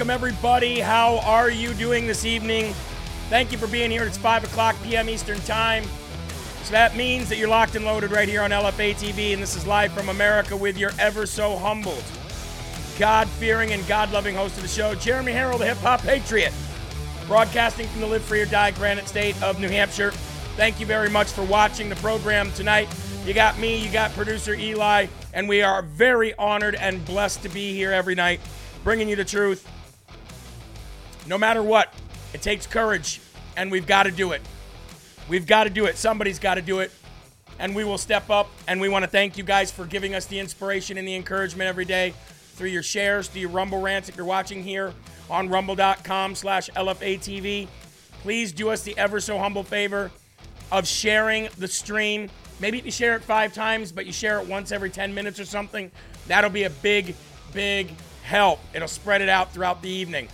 Welcome, everybody. How are you doing this evening? Thank you for being here. It's 5 o'clock p.m. Eastern Time. So that means that you're locked and loaded right here on LFA TV, and this is live from America with your ever so humbled, God fearing, and God loving host of the show, Jeremy Herrell, the hip hop patriot, broadcasting from the Live Free or Die Granite State of New Hampshire. Thank you very much for watching the program tonight. You got me, you got producer Eli, and we are very honored and blessed to be here every night bringing you the truth. No matter what, it takes courage, and we've got to do it. We've got to do it. Somebody's got to do it, and we will step up. And we want to thank you guys for giving us the inspiration and the encouragement every day through your shares, through your Rumble rants. If you're watching here on rumble.com slash LFATV, please do us the ever so humble favor of sharing the stream. Maybe you share it five times, but you share it once every 10 minutes or something, that'll be a big, big help. It'll spread it out throughout the evening.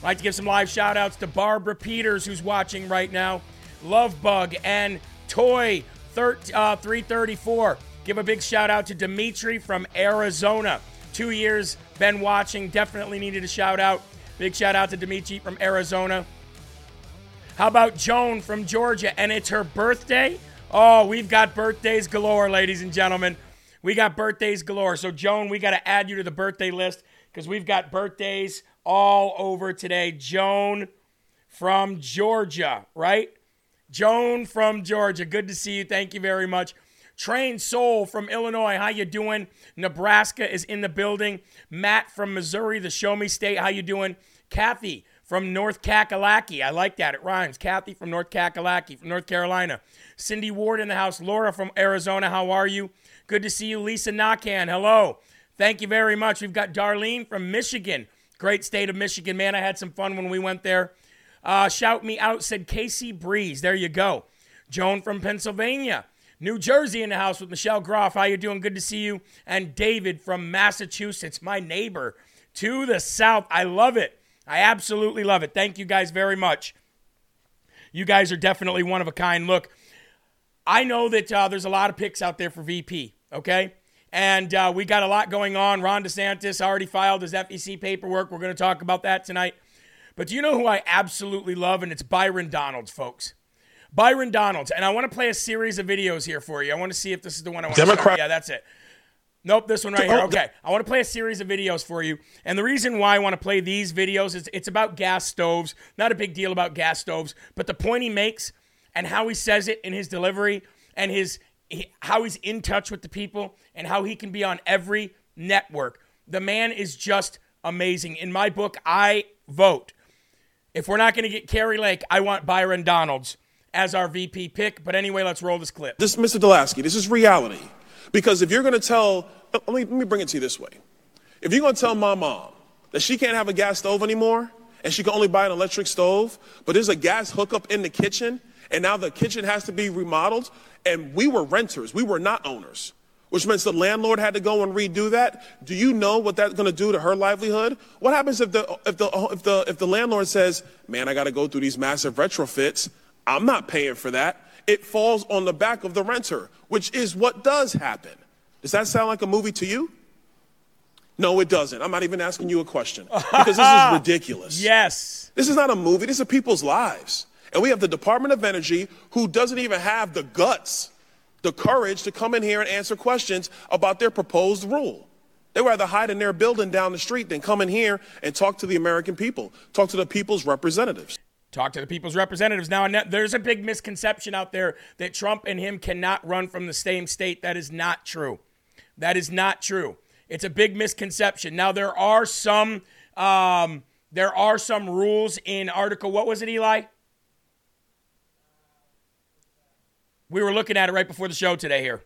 I'd like to give some live shout outs to Barbara Peters, who's watching right now, Lovebug, and Toy uh, 334. Give a big shout out to Dimitri from Arizona. Two years been watching, definitely needed a shout out. Big shout out to Dimitri from Arizona. How about Joan from Georgia? And it's her birthday. Oh, we've got birthdays galore, ladies and gentlemen. We got birthdays galore. So, Joan, we got to add you to the birthday list because we've got birthdays all over today. Joan from Georgia, right? Joan from Georgia. Good to see you. Thank you very much. Train Soul from Illinois. How you doing? Nebraska is in the building. Matt from Missouri, the Show Me State. How you doing? Kathy from North Kakalaki. I like that. It rhymes. Kathy from North Kakalaki, from North Carolina. Cindy Ward in the house. Laura from Arizona. How are you? Good to see you. Lisa Nakan. Hello. Thank you very much. We've got Darlene from Michigan. Great state of Michigan, man. I had some fun when we went there. Uh, shout me out, said Casey Breeze. There you go. Joan from Pennsylvania. New Jersey in the house with Michelle Groff. How you doing? Good to see you. And David from Massachusetts, my neighbor to the south. I love it. I absolutely love it. Thank you guys very much. You guys are definitely one of a kind. Look, I know that uh, there's a lot of picks out there for VP, okay? And uh, we got a lot going on. Ron DeSantis already filed his FEC paperwork. We're going to talk about that tonight. But do you know who I absolutely love? And it's Byron Donalds, folks. Byron Donalds. And I want to play a series of videos here for you. I want to see if this is the one I want Democrat- to start. Yeah, that's it. Nope, this one right here. Okay. I want to play a series of videos for you. And the reason why I want to play these videos is it's about gas stoves. Not a big deal about gas stoves, but the point he makes and how he says it in his delivery and his how he's in touch with the people and how he can be on every network. The man is just amazing. In my book, I vote. If we're not going to get Kari Lake, I want Byron Donalds as our VP pick. But anyway, let's roll this clip. This, Mr. Delaski, this is reality. Because if you're going to tell, let me, let me bring it to you this way. If you're going to tell my mom that she can't have a gas stove anymore and she can only buy an electric stove, but there's a gas hookup in the kitchen and now the kitchen has to be remodeled, and we were renters, we were not owners, which means the landlord had to go and redo that. Do you know what that's going to do to her livelihood? What happens if the if the if the if the landlord says, "Man, I got to go through these massive retrofits. I'm not paying for that." It falls on the back of the renter, which is what does happen. Does that sound like a movie to you? No, it doesn't. I'm not even asking you a question because this is ridiculous. Yes. This is not a movie. These are people's lives. And we have the Department of Energy who doesn't even have the guts, the courage to come in here and answer questions about their proposed rule. They rather hide in their building down the street than come in here and talk to the American people, talk to the people's representatives. Talk to the people's representatives. Now, there's a big misconception out there that Trump and him cannot run from the same state. That is not true. That is not true. It's a big misconception. Now, there are some um, there are some rules in Article. What was it, Eli? We were looking at it right before the show today here.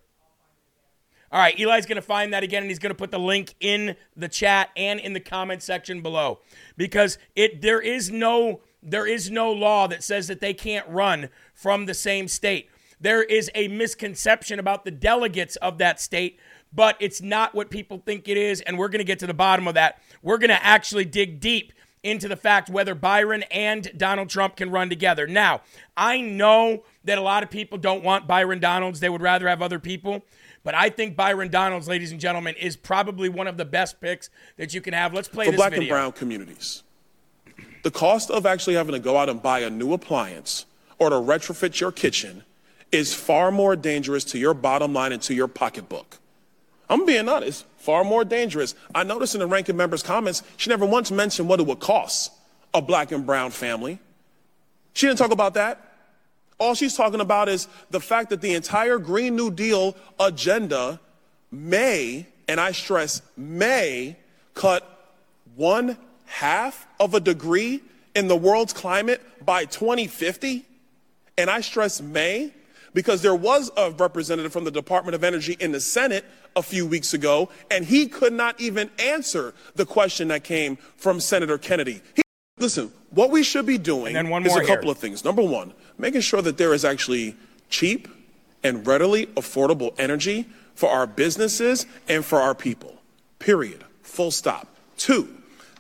All right, Eli's going to find that again, and he's going to put the link in the chat and in the comment section below because it there is no there is no law that says that they can't run from the same state. There is a misconception about the delegates of that state, but it's not what people think it is, and we're going to get to the bottom of that. We're going to actually dig deep into the fact whether Byron and Donald Trump can run together. Now, I know that a lot of people don't want Byron Donalds, they would rather have other people. But I think Byron Donalds, ladies and gentlemen, is probably one of the best picks that you can have. Let's play For this black video. and brown communities, the cost of actually having to go out and buy a new appliance or to retrofit your kitchen is far more dangerous to your bottom line and to your pocketbook. I'm being honest, far more dangerous. I noticed in the ranking member's comments, she never once mentioned what it would cost a black and brown family. She didn't talk about that. All she's talking about is the fact that the entire Green New Deal agenda may, and I stress may, cut one half of a degree in the world's climate by 2050. And I stress may because there was a representative from the Department of Energy in the Senate a few weeks ago, and he could not even answer the question that came from Senator Kennedy. He, listen, what we should be doing is a couple here. of things. Number one, making sure that there is actually cheap and readily affordable energy for our businesses and for our people. Period. Full stop. Two,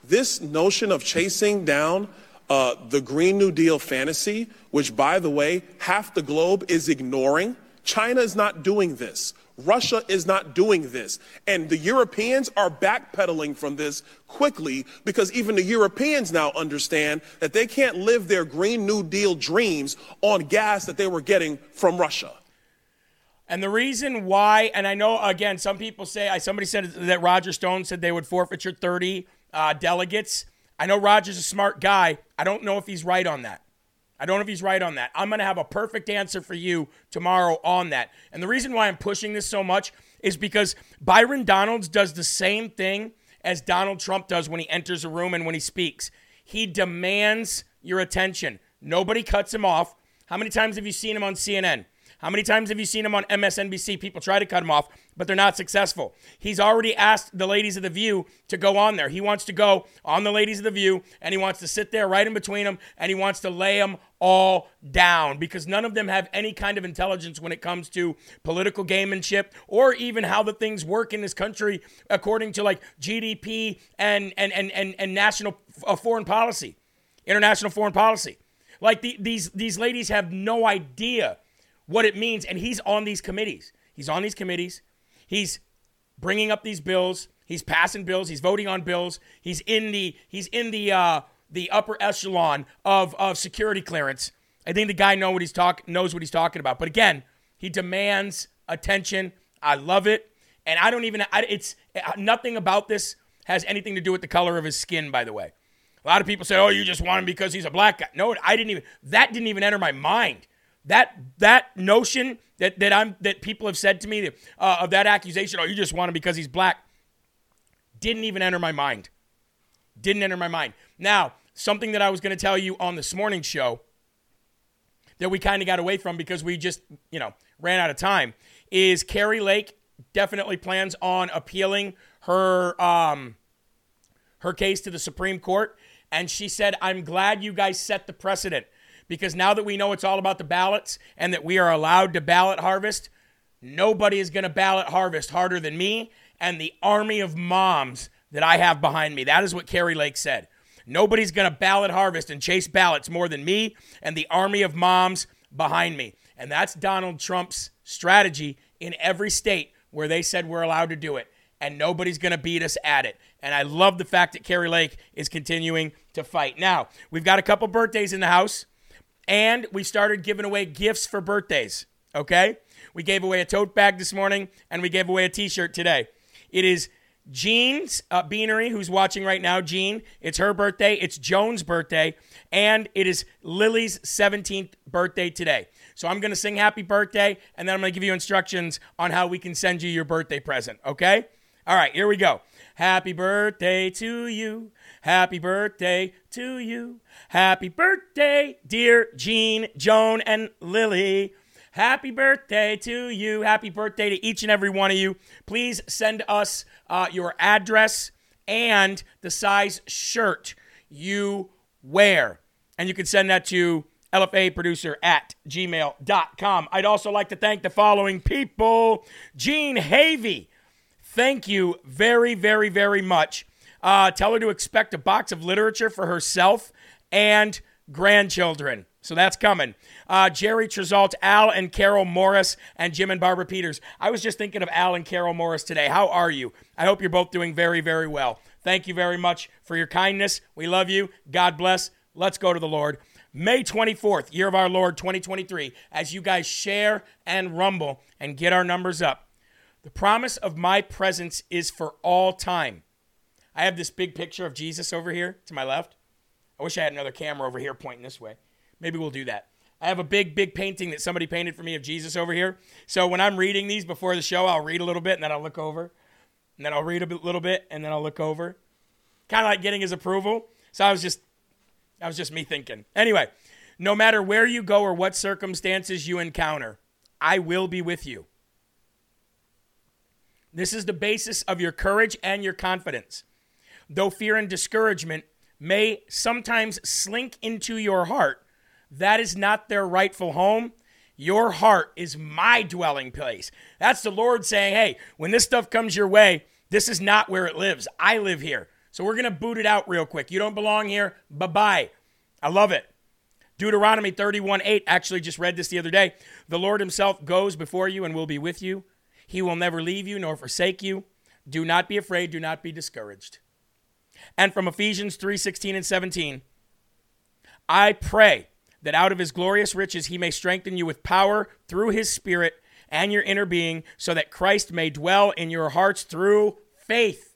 this notion of chasing down uh, the Green New Deal fantasy, which, by the way, half the globe is ignoring. China is not doing this. Russia is not doing this. And the Europeans are backpedaling from this quickly because even the Europeans now understand that they can't live their Green New Deal dreams on gas that they were getting from Russia. And the reason why, and I know again, some people say, somebody said that Roger Stone said they would forfeit your 30 uh, delegates. I know Roger's a smart guy. I don't know if he's right on that. I don't know if he's right on that. I'm going to have a perfect answer for you tomorrow on that. And the reason why I'm pushing this so much is because Byron Donalds does the same thing as Donald Trump does when he enters a room and when he speaks. He demands your attention. Nobody cuts him off. How many times have you seen him on CNN? How many times have you seen him on MSNBC? People try to cut him off, but they're not successful. He's already asked the ladies of The View to go on there. He wants to go on the ladies of The View, and he wants to sit there right in between them, and he wants to lay them all down because none of them have any kind of intelligence when it comes to political gamemanship or even how the things work in this country according to like GDP and and and and, and national uh, foreign policy, international foreign policy. Like the, these these ladies have no idea what it means. And he's on these committees. He's on these committees. He's bringing up these bills. He's passing bills. He's voting on bills. He's in the he's in the uh, the upper echelon of of security clearance. I think the guy know what he's talk knows what he's talking about. But again, he demands attention. I love it, and I don't even. I, it's nothing about this has anything to do with the color of his skin. By the way, a lot of people say, "Oh, you just want him because he's a black guy." No, I didn't even. That didn't even enter my mind. That that notion that that I'm that people have said to me uh, of that accusation, oh, you just want him because he's black, didn't even enter my mind. Didn't enter my mind. Now, something that I was going to tell you on this morning show that we kind of got away from because we just you know ran out of time is Kari Lake definitely plans on appealing her um, her case to the Supreme Court, and she said, "I'm glad you guys set the precedent." Because now that we know it's all about the ballots and that we are allowed to ballot harvest, nobody is going to ballot harvest harder than me and the army of moms that I have behind me. That is what Kari Lake said. Nobody's going to ballot harvest and chase ballots more than me and the army of moms behind me. And that's Donald Trump's strategy in every state where they said we're allowed to do it. and nobody's going to beat us at it. And I love the fact that Kari Lake is continuing to fight. Now, we've got a couple birthdays in the house, and we started giving away gifts for birthdays, okay? We gave away a tote bag this morning, and we gave away a t shirt today. It is Jean's uh, Beanery, who's watching right now. Jean, it's her birthday. It's Joan's birthday. And it is Lily's 17th birthday today. So I'm going to sing happy birthday, and then I'm going to give you instructions on how we can send you your birthday present, okay? All right, here we go. Happy birthday to you. Happy birthday to you. Happy birthday, dear Jean, Joan, and Lily. Happy birthday to you. Happy birthday to each and every one of you. Please send us uh, your address and the size shirt you wear. And you can send that to LFA producer at gmail.com. I'd also like to thank the following people Jean Havey. Thank you very, very, very much. Uh, tell her to expect a box of literature for herself and grandchildren. So that's coming. Uh, Jerry Trizalt, Al and Carol Morris, and Jim and Barbara Peters. I was just thinking of Al and Carol Morris today. How are you? I hope you're both doing very, very well. Thank you very much for your kindness. We love you. God bless. Let's go to the Lord. May 24th, year of our Lord 2023, as you guys share and rumble and get our numbers up. The promise of my presence is for all time. I have this big picture of Jesus over here to my left. I wish I had another camera over here pointing this way. Maybe we'll do that. I have a big, big painting that somebody painted for me of Jesus over here. So when I'm reading these before the show, I'll read a little bit and then I'll look over. And then I'll read a little bit and then I'll look over. Kind of like getting his approval. So I was just, that was just me thinking. Anyway, no matter where you go or what circumstances you encounter, I will be with you. This is the basis of your courage and your confidence. Though fear and discouragement may sometimes slink into your heart, that is not their rightful home. Your heart is my dwelling place. That's the Lord saying, hey, when this stuff comes your way, this is not where it lives. I live here. So we're going to boot it out real quick. You don't belong here. Bye bye. I love it. Deuteronomy 31 8 actually just read this the other day. The Lord Himself goes before you and will be with you. He will never leave you nor forsake you. Do not be afraid. Do not be discouraged. And from Ephesians 3:16 and 17, I pray that out of his glorious riches he may strengthen you with power through his Spirit and your inner being, so that Christ may dwell in your hearts through faith.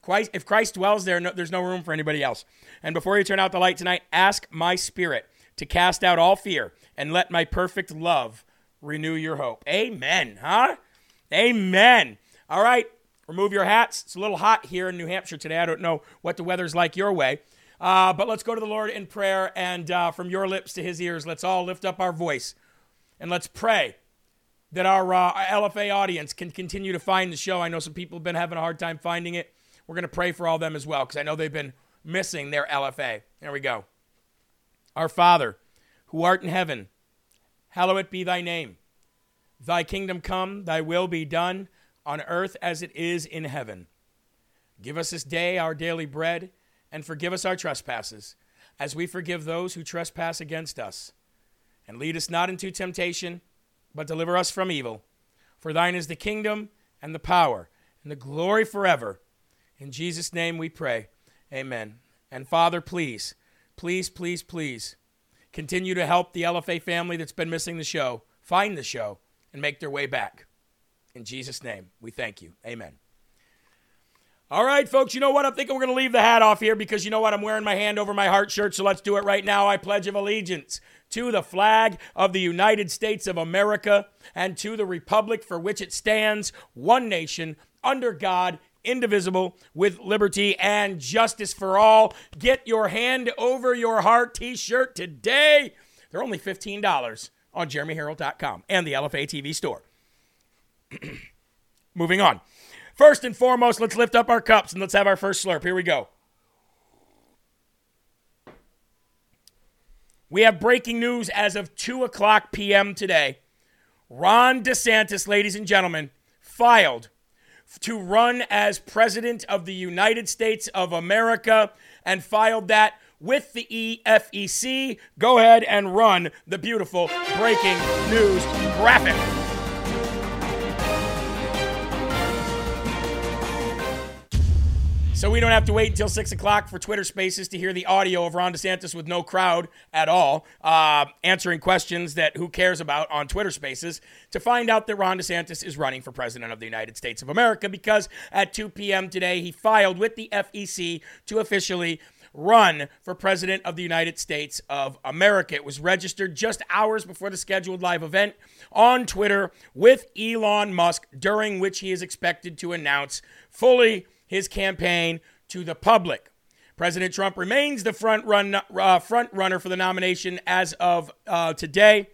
Christ, if Christ dwells there, no, there's no room for anybody else. And before you turn out the light tonight, ask my Spirit to cast out all fear and let my perfect love renew your hope. Amen, huh? Amen. All right, remove your hats. It's a little hot here in New Hampshire today. I don't know what the weather's like your way. Uh, but let's go to the Lord in prayer, and uh, from your lips to his ears, let's all lift up our voice and let's pray that our, uh, LFA audience can continue to find the show. I know some people have been having a hard time finding it. We're going to pray for all them as well because I know they've been missing their LFA. There we go. Our Father, who art in heaven, hallowed be thy name. Thy kingdom come, thy will be done on earth as it is in heaven. Give us this day our daily bread and forgive us our trespasses, as we forgive those who trespass against us. And lead us not into temptation, but deliver us from evil. For thine is the kingdom, and the power, and the glory forever. In Jesus' name we pray. Amen. And Father, please, please, please, please continue to help the LFA family that's been missing the show find the show and make their way back. In Jesus' name, we thank you. Amen. All right, folks, you know what? I'm thinking we're going to leave the hat off here because you know what? I'm wearing my hand over my heart shirt, so let's do it right now. I pledge of allegiance to the flag of the United States of America and to the republic for which it stands, one nation, under God, indivisible, with liberty and justice for all. Get your hand over your heart t shirt today. They're only $15 on jeremyherrell.com and the LFA TV store. Moving on. First and foremost, let's lift up our cups and let's have our first slurp. Here we go. We have breaking news as of 2 o'clock p.m. today. Ron DeSantis, ladies and gentlemen, filed to run as President of the United States of America and filed that with the EFEC. Go ahead and run the beautiful breaking news graphic. So we don't have to wait until 6 o'clock for Twitter Spaces to hear the audio of Ron DeSantis with no crowd at all, uh, answering questions that who cares about on Twitter Spaces to find out that Ron DeSantis is running for President of the United States of America because at 2 p.m. today he filed with the FEC to officially run for President of the United States of America. It was registered just hours before the scheduled live event on Twitter with Elon Musk, during which he is expected to announce fully his campaign to the public. President Trump remains the front run uh, front runner for the nomination as of uh, today.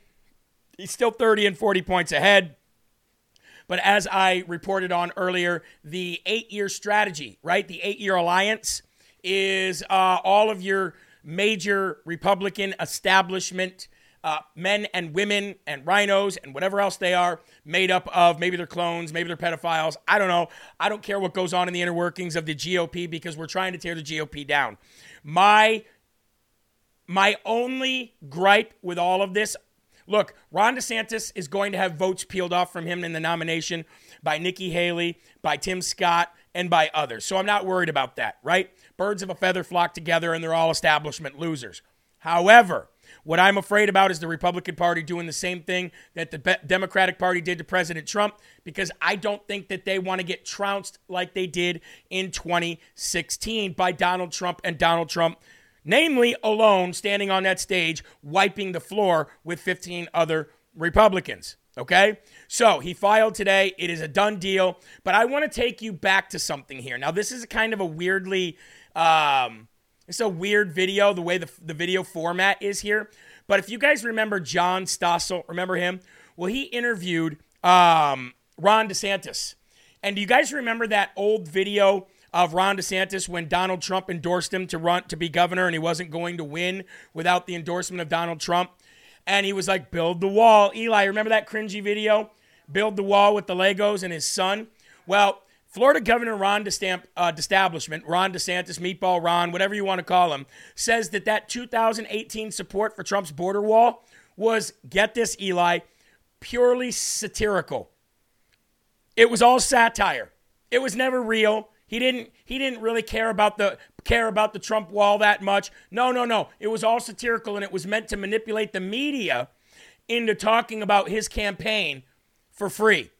He's still 30 and 40 points ahead. But as I reported on earlier, the eight year strategy, right? The eight year alliance is uh, all of your major Republican establishment uh, men and women and rhinos and whatever else they are made up of. Maybe they're clones, maybe they're pedophiles. I don't know. I don't care what goes on in the inner workings of the GOP because we're trying to tear the GOP down. My my only gripe with all of this look, Ron DeSantis is going to have votes peeled off from him in the nomination by Nikki Haley, by Tim Scott, and by others. So I'm not worried about that, right? Birds of a feather flock together and they're all establishment losers. However, what I'm afraid about is the Republican Party doing the same thing that the Democratic Party did to President Trump because I don't think that they want to get trounced like they did in 2016 by Donald Trump and Donald Trump, namely alone standing on that stage, wiping the floor with 15 other Republicans. Okay? So he filed today. It is a done deal. But I want to take you back to something here. Now, this is kind of a weirdly. Um, it's a weird video, the way the, the video format is here. But if you guys remember John Stossel, remember him? Well, he interviewed um, Ron DeSantis. And do you guys remember that old video of Ron DeSantis when Donald Trump endorsed him to run to be governor and he wasn't going to win without the endorsement of Donald Trump? And he was like, build the wall. Eli, remember that cringy video? Build the wall with the Legos and his son? Well, Florida Governor Ron DeStamp, uh, DeStablishment, Ron DeSantis, Meatball Ron, whatever you want to call him, says that that 2018 support for Trump's border wall was, get this, Eli, purely satirical. It was all satire. It was never real. He didn't he didn't really care about the care about the Trump wall that much. No, no, no. It was all satirical and it was meant to manipulate the media into talking about his campaign for free.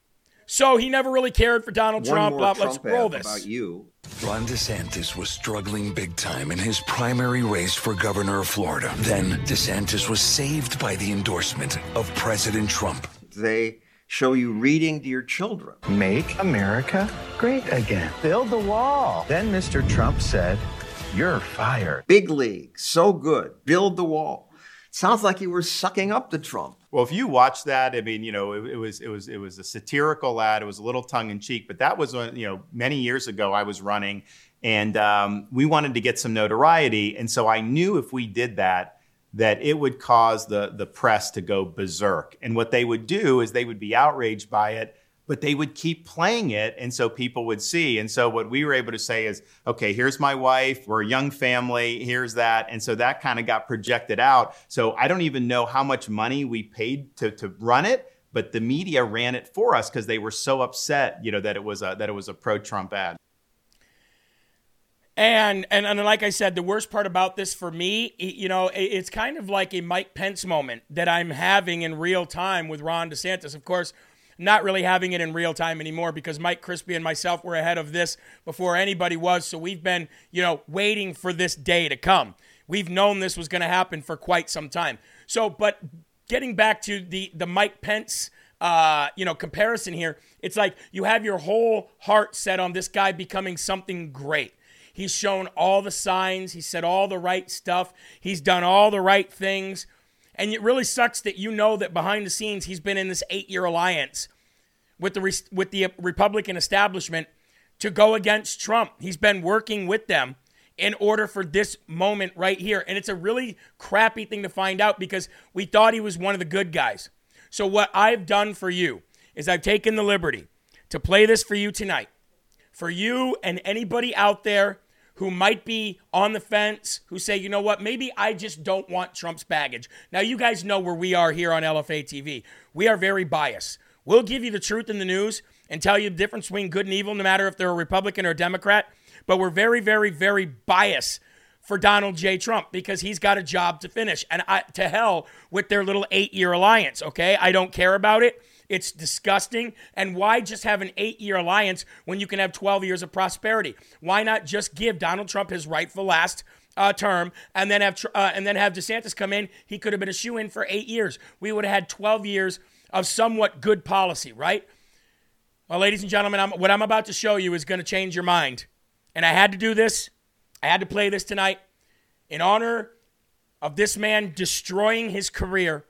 So he never really cared for Donald One Trump. More Trump Let's roll this. About you. Ron DeSantis was struggling big time in his primary race for governor of Florida. Then DeSantis was saved by the endorsement of President Trump. They show you reading to your children. Make America great again. Build the wall. Then Mr. Trump said, You're fired. Big league. So good. Build the wall. Sounds like you were sucking up to Trump. Well, if you watch that, I mean, you know, it, it, was it was it was a satirical ad. It was a little tongue in cheek, but that was you know many years ago. I was running, and um, we wanted to get some notoriety, and so I knew if we did that, that it would cause the the press to go berserk. And what they would do is they would be outraged by it but they would keep playing it and so people would see. And so what we were able to say is okay here's my wife we're a young family here's that. And so that kind of got projected out. So i don't even know how much money we paid to, to run it but the media ran it for us because they were so upset you know that it was a that it was a pro-trump ad. And, and and like I said, the worst part about this for me, you know, it's kind of like a Mike Pence moment that I'm having in real time with Ron DeSantis. Of course, not really having it in real time anymore because Mike Crispy and myself were ahead of this before anybody was. So we've been, you know, waiting for this day to come. We've known this was going to happen for quite some time. So, but getting back to the the Mike Pence, uh, you know, comparison here, it's like you have your whole heart set on this guy becoming something great. He's shown all the signs. He said all the right stuff. He's done all the right things. And it really sucks that you know that behind the scenes he's been in this eight year alliance with the with the Republican establishment to go against Trump. He's been working with them in order for this moment right here. And it's a really crappy thing to find out because we thought he was one of the good guys. So what I've done for you is I've taken the liberty to play this for you tonight. For you and anybody out there who might be on the fence, who say, you know what, maybe I just don't want Trump's baggage. Now, you guys know where we are here on LFA TV. We are very biased. We'll give you the truth in the news and tell you the difference between good and evil, no matter if they're a Republican or a Democrat. but we're very, very, very biased for Donald J. Trump because he's got a job to finish. And I, to hell with their little eight year alliance, okay? I don't care about it. It's disgusting. And why just have an eight year alliance when you can have 12 years of prosperity? Why not just give Donald Trump his rightful last uh, term and then have uh, and then have DeSantis come in? He could have been a shoe in for eight years. We would have had 12 years of somewhat good policy, right? Well, ladies and gentlemen, I'm, what I'm about to show you is going to change your mind. And I had to do this. I had to play this tonight in honor of this man destroying his career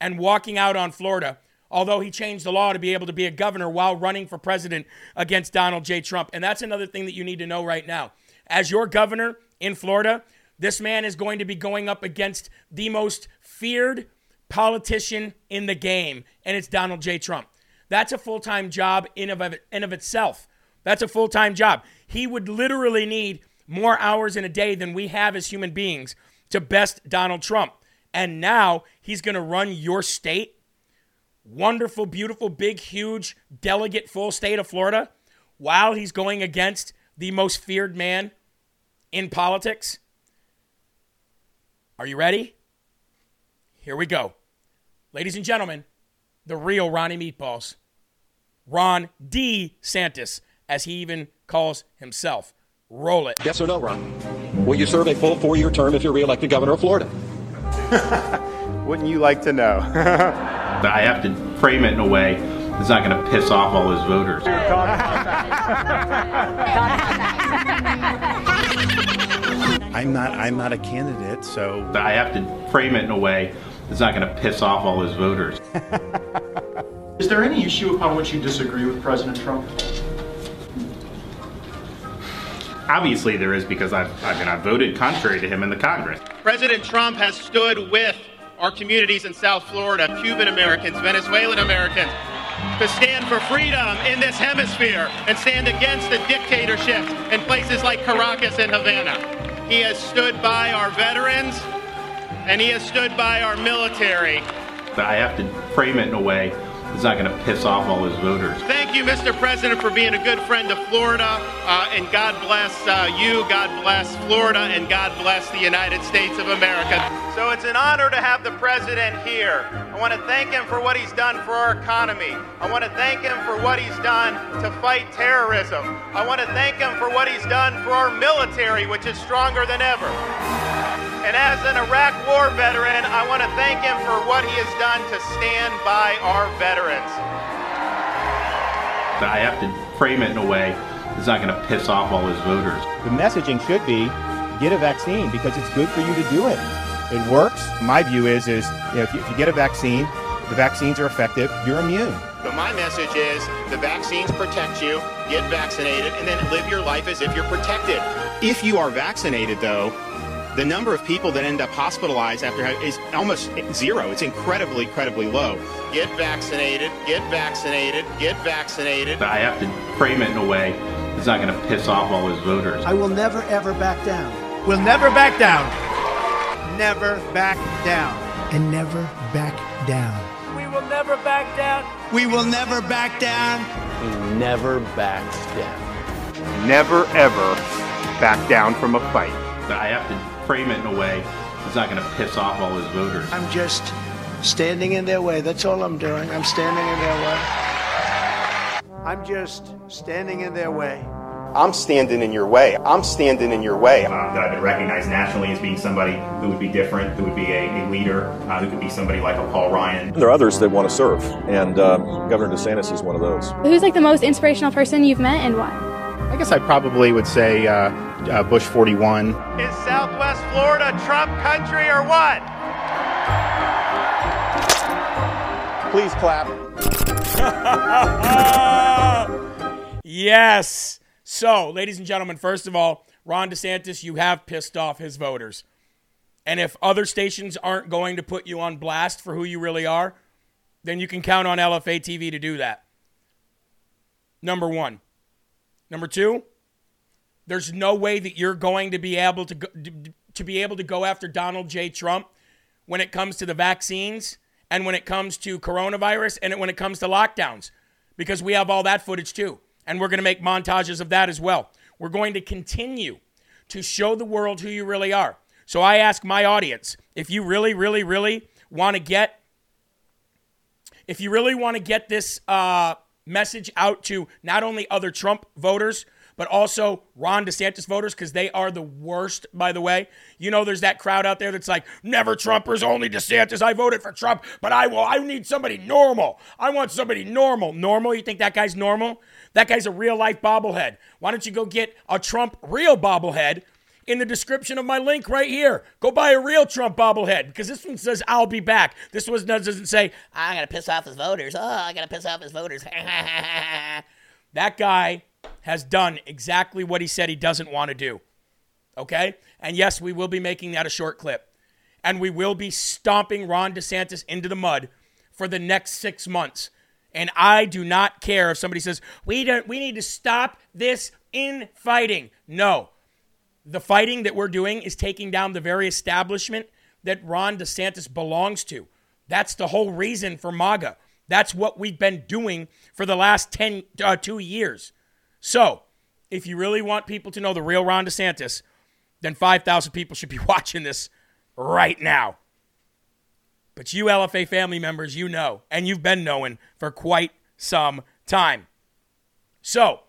and walking out on Florida, although he changed the law to be able to be a governor while running for president against Donald J. Trump. And that's another thing that you need to know right now. As your governor in Florida, this man is going to be going up against the most feared politician in the game, and it's Donald J. Trump. That's a full time job in of, in of itself. That's a full time job. He would literally need more hours in a day than we have as human beings to best Donald Trump. And now he's going to run your state. Wonderful, beautiful, big, huge, delegate full state of Florida while he's going against the most feared man in politics. Are you ready? Here we go. Ladies and gentlemen, the real Ronnie Meatballs. Ron D. Santis, as he even calls himself. Roll it. Yes or no, Ron? Will you serve a full four year term if you're reelected governor of Florida? Wouldn't you like to know? I have to frame it in a way that's not going to piss off all his voters. I'm not. I'm not a candidate, so I have to frame it in a way that's not going to piss off all his voters. Is there any issue upon which you disagree with President Trump? Obviously, there is because I've, I mean, I voted contrary to him in the Congress. President Trump has stood with our communities in South Florida, Cuban Americans, Venezuelan Americans, to stand for freedom in this hemisphere and stand against the dictatorship in places like Caracas and Havana. He has stood by our veterans and he has stood by our military. I have to frame it in a way it's not going to piss off all his voters. Thank you, Mr. President, for being a good friend to Florida. Uh, and God bless uh, you, God bless Florida, and God bless the United States of America. So it's an honor to have the President here. I want to thank him for what he's done for our economy. I want to thank him for what he's done to fight terrorism. I want to thank him for what he's done for our military, which is stronger than ever. And as an Iraq War veteran, I want to thank him for what he has done to stand by our veterans. I have to frame it in a way that's not going to piss off all his voters. The messaging should be get a vaccine because it's good for you to do it. It works. My view is is you know, if, you, if you get a vaccine, the vaccines are effective, you're immune. But my message is the vaccines protect you, get vaccinated, and then live your life as if you're protected. If you are vaccinated, though, the number of people that end up hospitalized after is almost zero. It's incredibly, incredibly low. Get vaccinated, get vaccinated, get vaccinated. I have to frame it in a way that's not going to piss off all his voters. I will never, ever back down. We'll never back down. Never back down. And never back down. We will never back down. We will never back down. He never backs down. Never, ever back down from a fight. I have to frame it in a way that's not going to piss off all his voters. I'm just standing in their way. That's all I'm doing. I'm standing in their way. I'm just standing in their way. I'm standing in your way. I'm standing in your way. Uh, that I've been recognized nationally as being somebody who would be different, who would be a, a leader, uh, who could be somebody like a Paul Ryan. There are others that want to serve, and um, Governor DeSantis is one of those. Who's like the most inspirational person you've met and why? I guess I probably would say uh, uh, Bush 41. Is Southwest Florida Trump country or what? Please clap. yes. So, ladies and gentlemen, first of all, Ron DeSantis, you have pissed off his voters. And if other stations aren't going to put you on blast for who you really are, then you can count on LFA TV to do that. Number one. Number two, there's no way that you're going to be able to go, to be able to go after Donald J. Trump when it comes to the vaccines and when it comes to coronavirus and when it comes to lockdowns because we have all that footage too and we're going to make montages of that as well. We're going to continue to show the world who you really are. So I ask my audience if you really, really, really want to get, if you really want to get this uh, message out to not only other Trump voters, but also Ron DeSantis voters, because they are the worst, by the way. You know, there's that crowd out there that's like, never Trumpers, only DeSantis. I voted for Trump, but I will. I need somebody normal. I want somebody normal. Normal? You think that guy's normal? That guy's a real life bobblehead. Why don't you go get a Trump real bobblehead? in the description of my link right here. Go buy a real Trump bobblehead because this one says I'll be back. This one doesn't say I'm gonna piss off his voters. Oh, I gotta piss off his voters. that guy has done exactly what he said he doesn't want to do. Okay? And yes, we will be making that a short clip. And we will be stomping Ron DeSantis into the mud for the next six months. And I do not care if somebody says, we, don't, we need to stop this infighting. No. The fighting that we're doing is taking down the very establishment that Ron DeSantis belongs to. That's the whole reason for MAGA. That's what we've been doing for the last 10, uh, two years. So, if you really want people to know the real Ron DeSantis, then 5,000 people should be watching this right now. But you LFA family members, you know, and you've been knowing for quite some time. So,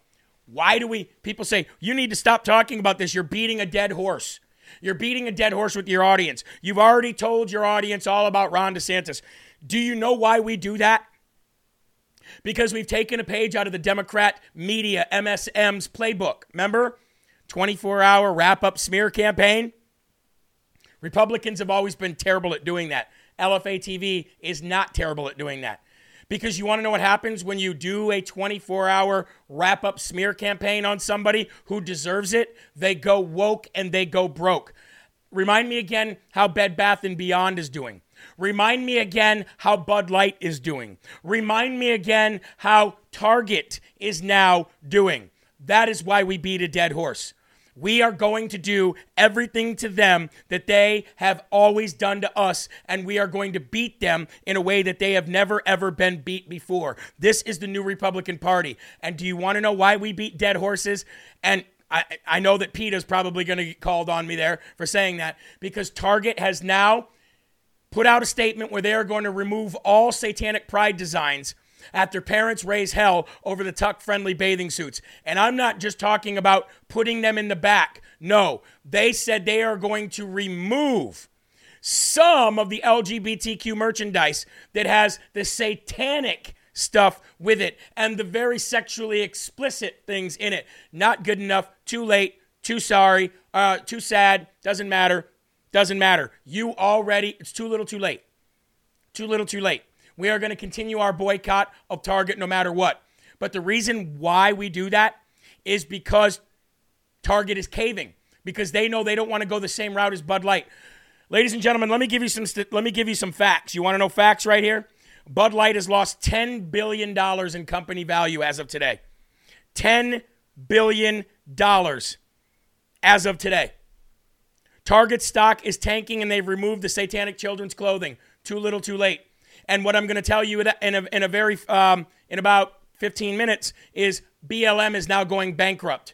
why do we, people say, you need to stop talking about this. You're beating a dead horse. You're beating a dead horse with your audience. You've already told your audience all about Ron DeSantis. Do you know why we do that? Because we've taken a page out of the Democrat media, MSM's playbook. Remember? 24 hour wrap up smear campaign. Republicans have always been terrible at doing that. LFA TV is not terrible at doing that. Because you want to know what happens when you do a 24 hour wrap up smear campaign on somebody who deserves it? They go woke and they go broke. Remind me again how Bed Bath and Beyond is doing. Remind me again how Bud Light is doing. Remind me again how Target is now doing. That is why we beat a dead horse. We are going to do everything to them that they have always done to us, and we are going to beat them in a way that they have never, ever been beat before. This is the new Republican Party. And do you want to know why we beat dead horses? And I, I know that Pete is probably going to get called on me there for saying that because Target has now put out a statement where they are going to remove all satanic pride designs after parents raise hell over the tuck friendly bathing suits. And I'm not just talking about putting them in the back. No, they said they are going to remove some of the LGBTQ merchandise that has the satanic stuff with it and the very sexually explicit things in it. Not good enough, too late, too sorry, uh, too sad, doesn't matter, doesn't matter. You already, it's too little too late. Too little too late. We are going to continue our boycott of Target no matter what. But the reason why we do that is because Target is caving because they know they don't want to go the same route as Bud Light. Ladies and gentlemen, let me give you some st- let me give you some facts. You want to know facts right here? Bud Light has lost 10 billion dollars in company value as of today. 10 billion dollars as of today. Target stock is tanking and they've removed the satanic children's clothing. Too little, too late. And what I'm going to tell you in a, in a very um, in about 15 minutes is BLM is now going bankrupt.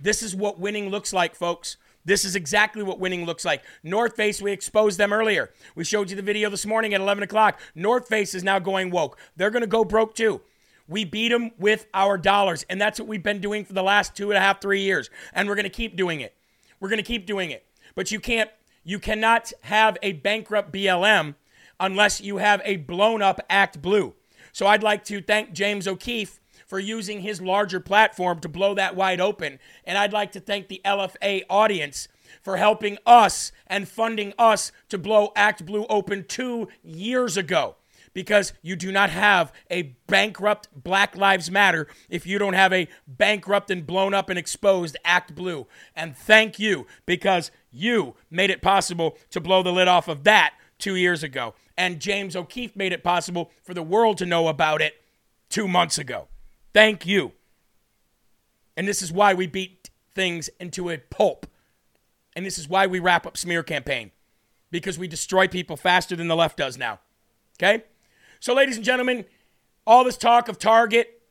This is what winning looks like, folks. This is exactly what winning looks like. North Face, we exposed them earlier. We showed you the video this morning at 11 o'clock. North Face is now going woke. They're going to go broke too. We beat them with our dollars, and that's what we've been doing for the last two and a half, three years. And we're going to keep doing it. We're going to keep doing it. But you can't, you cannot have a bankrupt BLM unless you have a blown up ActBlue. So I'd like to thank James O'Keefe for using his larger platform to blow that wide open. And I'd like to thank the LFA audience for helping us and funding us to blow ActBlue open two years ago. Because you do not have a bankrupt Black Lives Matter if you don't have a bankrupt and blown up and exposed ActBlue. And thank you because you made it possible to blow the lid off of that two years ago and James O'Keefe made it possible for the world to know about it two months ago. Thank you. And this is why we beat things into a pulp. And this is why we wrap up smear campaign because we destroy people faster than the left does now. Okay? So, ladies and gentlemen, all this talk of Target,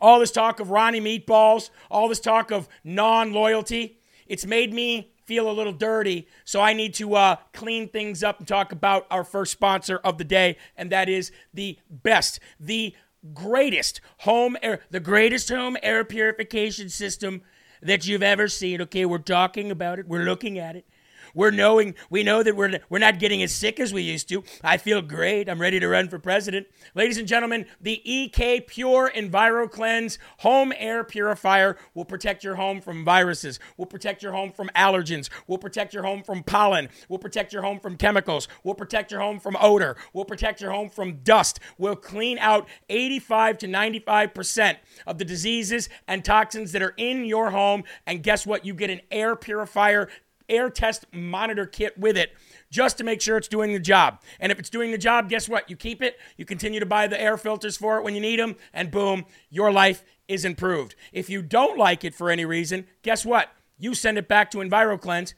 all this talk of Ronnie meatballs, all this talk of non loyalty, it's made me feel a little dirty. So I need to uh, clean things up and talk about our first sponsor of the day, and that is the best, the greatest home air, the greatest home air purification system that you've ever seen. Okay, we're talking about it, we're looking at it. We're knowing we know that we're we're not getting as sick as we used to. I feel great. I'm ready to run for president. Ladies and gentlemen, the EK Pure EnviroKlenz home air purifier will protect your home from viruses, will protect your home from allergens, will protect your home from pollen, will protect your home from chemicals, will protect your home from odor, will protect your home from dust, will clean out 85 to 95% of the diseases and toxins that are in your home. And guess what? You get an air purifier air test monitor kit with it just to make sure it's doing the job. And if it's doing the job, guess what? You keep it, you continue to buy the air filters for it when you need them, and boom, your life is improved. If you don't like it for any reason, guess what? You send it back to EnviroKlenz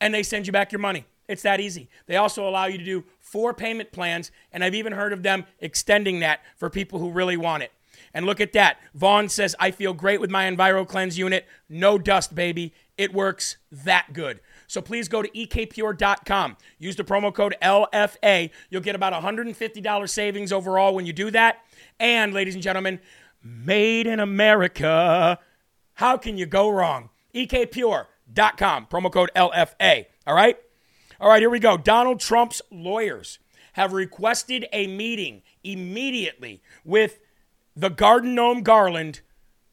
and they send you back your money. It's that easy. They also allow you to do four payment plans, and I've even heard of them extending that for people who really want it. And look at that. Vaughn says, I feel great with my EnviroKlenz unit. No dust, baby. It works that good. So please go to ekpure.com. Use the promo code LFA. You'll get about $150 savings overall when you do that. And, ladies and gentlemen, made in America. How can you go wrong? ekpure.com. Promo code LFA. All right? All right, here we go. Donald Trump's lawyers have requested a meeting immediately with the Garden Gnome Garland,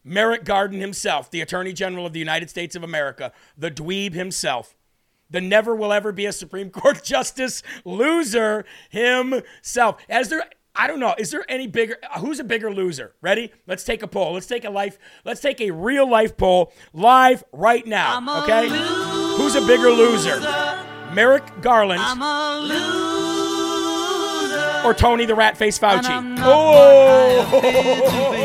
Merrick Garden himself, the Attorney General of the United States of America, the dweeb himself, the never will ever be a Supreme Court justice loser himself. As there, I don't know, is there any bigger? Who's a bigger loser? Ready? Let's take a poll. Let's take a life. Let's take a real life poll live right now. Okay? Who's a bigger loser? Merrick Garland or Tony the Rat Face Fauci? Oh,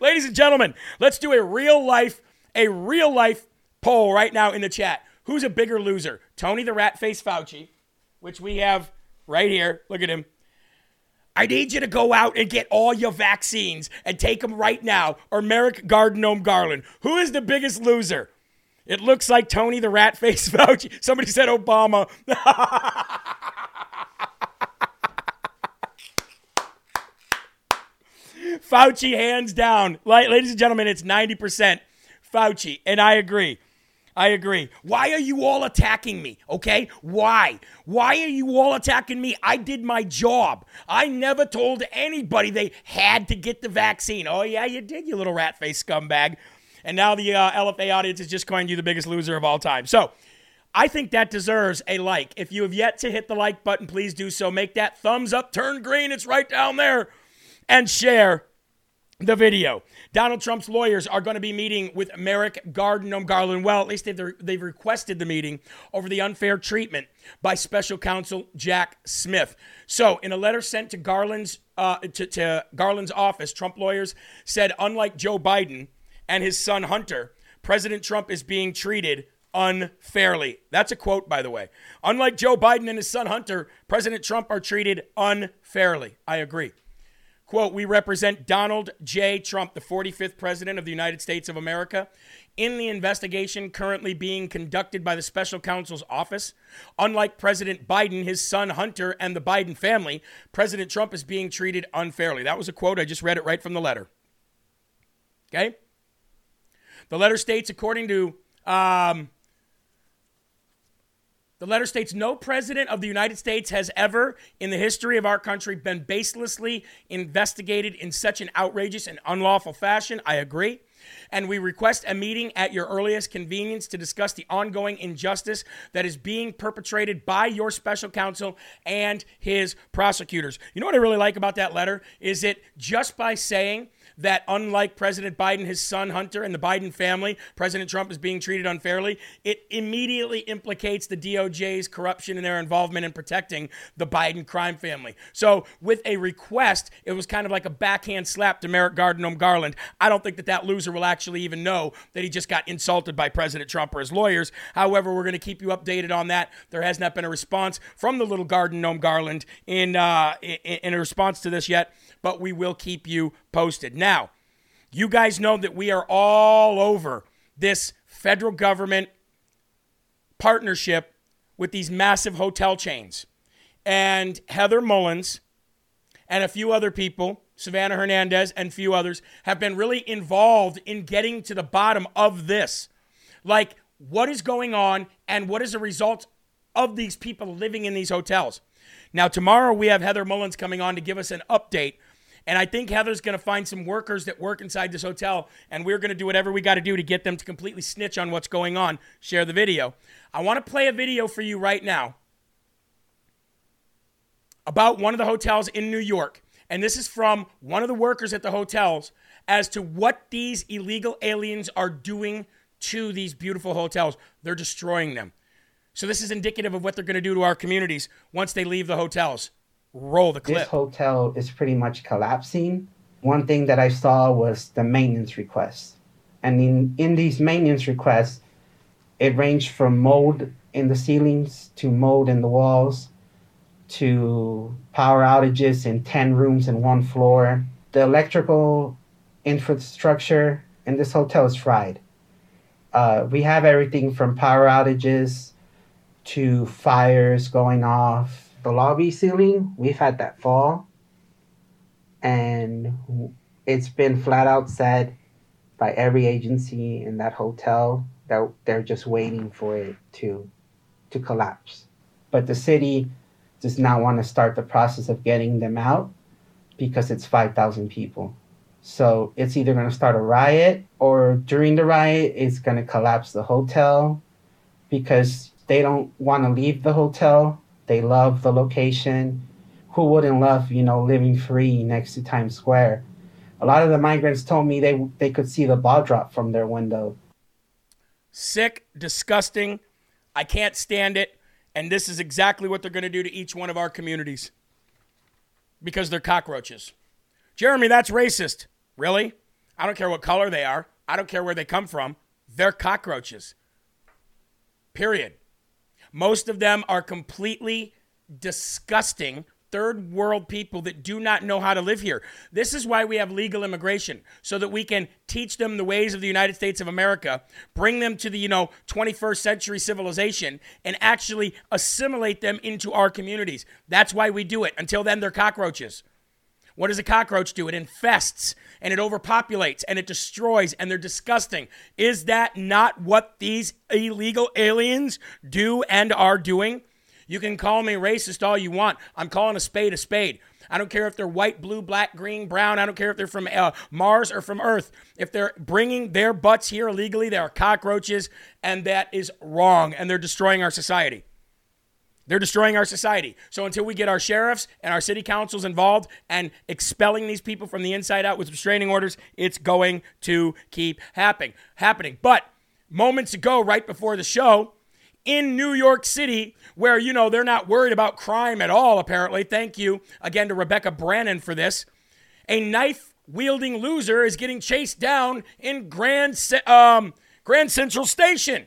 ladies and gentlemen, let's do a real life, a real life poll right now in the chat. Who's a bigger loser, Tony the Rat Face Fauci, which we have right here? Look at him. I need you to go out and get all your vaccines and take them right now, or Merrick Garden Gnome Garland. Who is the biggest loser? It looks like Tony the Rat Face Fauci. Somebody said Obama. Fauci, hands down. Ladies and gentlemen, it's 90% Fauci, and I agree. I agree. Why are you all attacking me? Okay? Why? Why are you all attacking me? I did my job. I never told anybody they had to get the vaccine. Oh, yeah, you did, you little rat face scumbag. And now the uh, LFA audience is just calling you the biggest loser of all time. So, I think that deserves a like. If you have yet to hit the like button, please do so. Make that thumbs up turn green. It's right down there. And share the video. Donald Trump's lawyers are going to be meeting with Merrick Garden Garland. Well, at least they've, they've requested the meeting over the unfair treatment by special counsel Jack Smith. So, in a letter sent to Garland's uh, to, to Garland's office, Trump lawyers said, unlike Joe Biden and his son Hunter, President Trump is being treated unfairly. That's a quote, by the way. Unlike Joe Biden and his son Hunter, President Trump are treated unfairly. I agree. Quote, we represent Donald J. Trump, the 45th President of the United States of America, in the investigation currently being conducted by the special counsel's office. Unlike President Biden, his son Hunter, and the Biden family, President Trump is being treated unfairly. That was a quote. I just read it right from the letter. Okay? The letter states, according to um, the letter states no president of the United States has ever, in the history of our country, been baselessly investigated in such an outrageous and unlawful fashion. I agree. And we request a meeting at your earliest convenience to discuss the ongoing injustice that is being perpetrated by your special counsel and his prosecutors. You know what I really like about that letter? Is it just by saying that unlike President Biden, his son Hunter, and the Biden family, President Trump is being treated unfairly. It immediately implicates the DOJ's corruption and their involvement in protecting the Biden crime family. So, with a request, it was kind of like a backhand slap to Merrick Garden Gnome Garland. I don't think that that loser will actually even know that he just got insulted by President Trump or his lawyers. However, we're going to keep you updated on that. There has not been a response from the little Garden Gnome Garland in, uh, in, in a response to this yet, but we will keep you posted. Now, Now, you guys know that we are all over this federal government partnership with these massive hotel chains. And Heather Mullins and a few other people, Savannah Hernandez and a few others, have been really involved in getting to the bottom of this. Like, what is going on and what is the result of these people living in these hotels? Now, tomorrow we have Heather Mullins coming on to give us an update. And I think Heather's going to find some workers that work inside this hotel, and we're going to do whatever we got to do to get them to completely snitch on what's going on. Share the video. I want to play a video for you right now about one of the hotels in New York. And this is from one of the workers at the hotels as to what these illegal aliens are doing to these beautiful hotels. They're destroying them. So, this is indicative of what they're going to do to our communities once they leave the hotels. Roll the clip. This hotel is pretty much collapsing. One thing that I saw was the maintenance requests. And in, in these maintenance requests, it ranged from mold in the ceilings to mold in the walls to power outages in 10 rooms in one floor. The electrical infrastructure in this hotel is fried. Uh, we have everything from power outages to fires going off. The lobby ceiling, we've had that fall. And it's been flat out said by every agency in that hotel that they're just waiting for it to to collapse. But the city does not want to start the process of getting them out because it's 5,000 people. So it's either going to start a riot or during the riot, it's going to collapse the hotel because they don't want to leave the hotel. They love the location. Who wouldn't love, you know, living free next to Times Square? A lot of the migrants told me they they could see the ball drop from their window. Sick, disgusting. I can't stand it. And this is exactly what they're going to do to each one of our communities because they're cockroaches. Jeremy, that's racist. Really? I don't care what color they are. I don't care where they come from. They're cockroaches. Period. Most of them are completely disgusting third world people that do not know how to live here. This is why we have legal immigration so that we can teach them the ways of the United States of America, bring them to the, you know, 21st century civilization and actually assimilate them into our communities. That's why we do it. Until then they're cockroaches. What does a cockroach do? It infests and it overpopulates and it destroys and they're disgusting. Is that not what these illegal aliens do and are doing? You can call me racist all you want. I'm calling a spade a spade. I don't care if they're white, blue, black, green, brown. I don't care if they're from uh, Mars or from Earth. If they're bringing their butts here illegally, they are cockroaches, and that is wrong, and they're destroying our society. They're destroying our society. So until we get our sheriffs and our city councils involved and expelling these people from the inside out with restraining orders, it's going to keep happening. Happening. But moments ago, right before the show, in New York City, where, you know, they're not worried about crime at all, apparently. Thank you again to Rebecca Brannon for this. A knife wielding loser is getting chased down in Grand, um, Grand Central Station.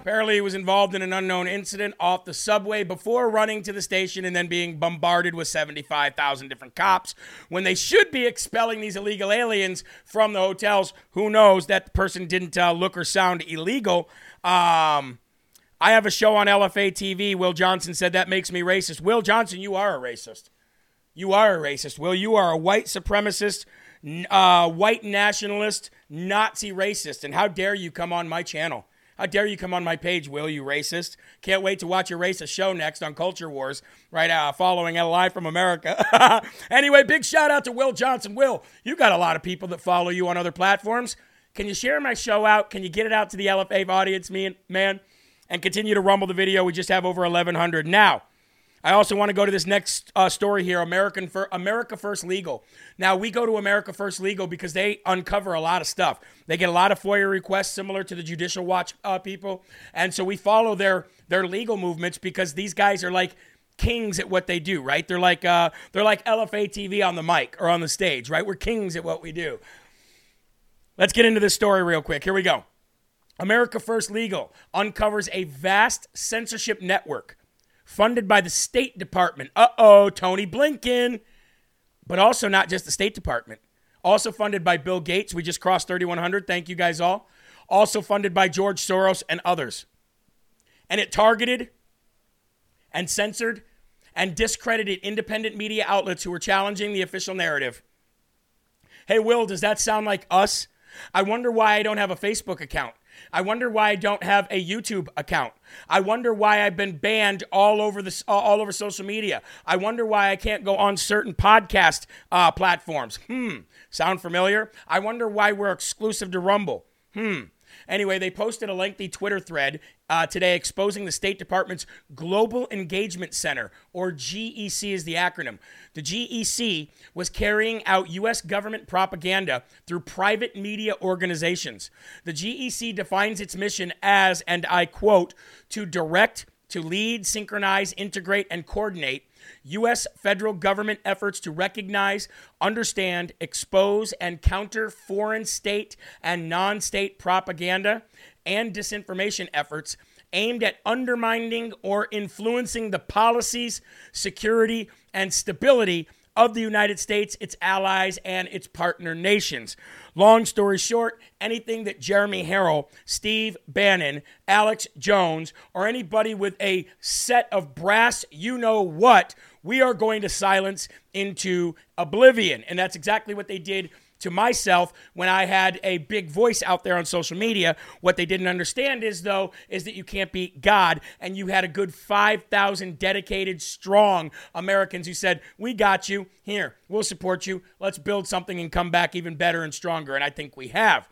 Apparently, he was involved in an unknown incident off the subway before running to the station and then being bombarded with 75,000 different cops when they should be expelling these illegal aliens from the hotels. Who knows? That person didn't uh, look or sound illegal. Um, I have a show on LFA TV. Will Johnson said that makes me racist. Will Johnson, you are a racist. You are a racist. Will, you are a white supremacist, uh, white nationalist, Nazi racist. And how dare you come on my channel? How dare you come on my page, Will, you racist? Can't wait to watch your racist show next on Culture Wars, right uh, following live from America. anyway, big shout out to Will Johnson. Will, you got a lot of people that follow you on other platforms. Can you share my show out? Can you get it out to the LFA audience, man? And continue to rumble the video. We just have over 1,100 now. I also want to go to this next uh, story here American America First Legal. Now, we go to America First Legal because they uncover a lot of stuff. They get a lot of FOIA requests similar to the Judicial Watch uh, people. And so we follow their, their legal movements because these guys are like kings at what they do, right? They're like, uh, they're like LFA TV on the mic or on the stage, right? We're kings at what we do. Let's get into this story real quick. Here we go. America First Legal uncovers a vast censorship network funded by the State Department. Uh oh, Tony Blinken. But also not just the State Department. Also funded by Bill Gates. We just crossed 3,100. Thank you guys all. Also funded by George Soros and others. And it targeted and censored and discredited independent media outlets who were challenging the official narrative. Hey, Will, does that sound like us? I wonder why I don't have a Facebook account. I wonder why I don't have a YouTube account. I wonder why I've been banned all over this, all over social media. I wonder why I can't go on certain podcast uh, platforms. Hmm, sound familiar? I wonder why we're exclusive to Rumble. Hmm. Anyway, they posted a lengthy Twitter thread uh, today exposing the State Department's Global Engagement Center, or GEC is the acronym. The GEC was carrying out U.S. government propaganda through private media organizations. The GEC defines its mission as, and I quote, to direct, to lead, synchronize, integrate, and coordinate U.S. federal government efforts to recognize, understand, expose, and counter foreign state and non state propaganda and disinformation efforts aimed at undermining or influencing the policies, security, and stability of the United States, its allies, and its partner nations. Long story short, anything that Jeremy Herrell, Steve Bannon, Alex Jones, or anybody with a set of brass, you know what, we are going to silence into oblivion. And that's exactly what they did to myself when I had a big voice out there on social media. What they didn't understand is, though, is that you can't beat God. And you had a good 5,000 dedicated, strong Americans who said, We got you. Here, we'll support you. Let's build something and come back even better and stronger. And I think we have.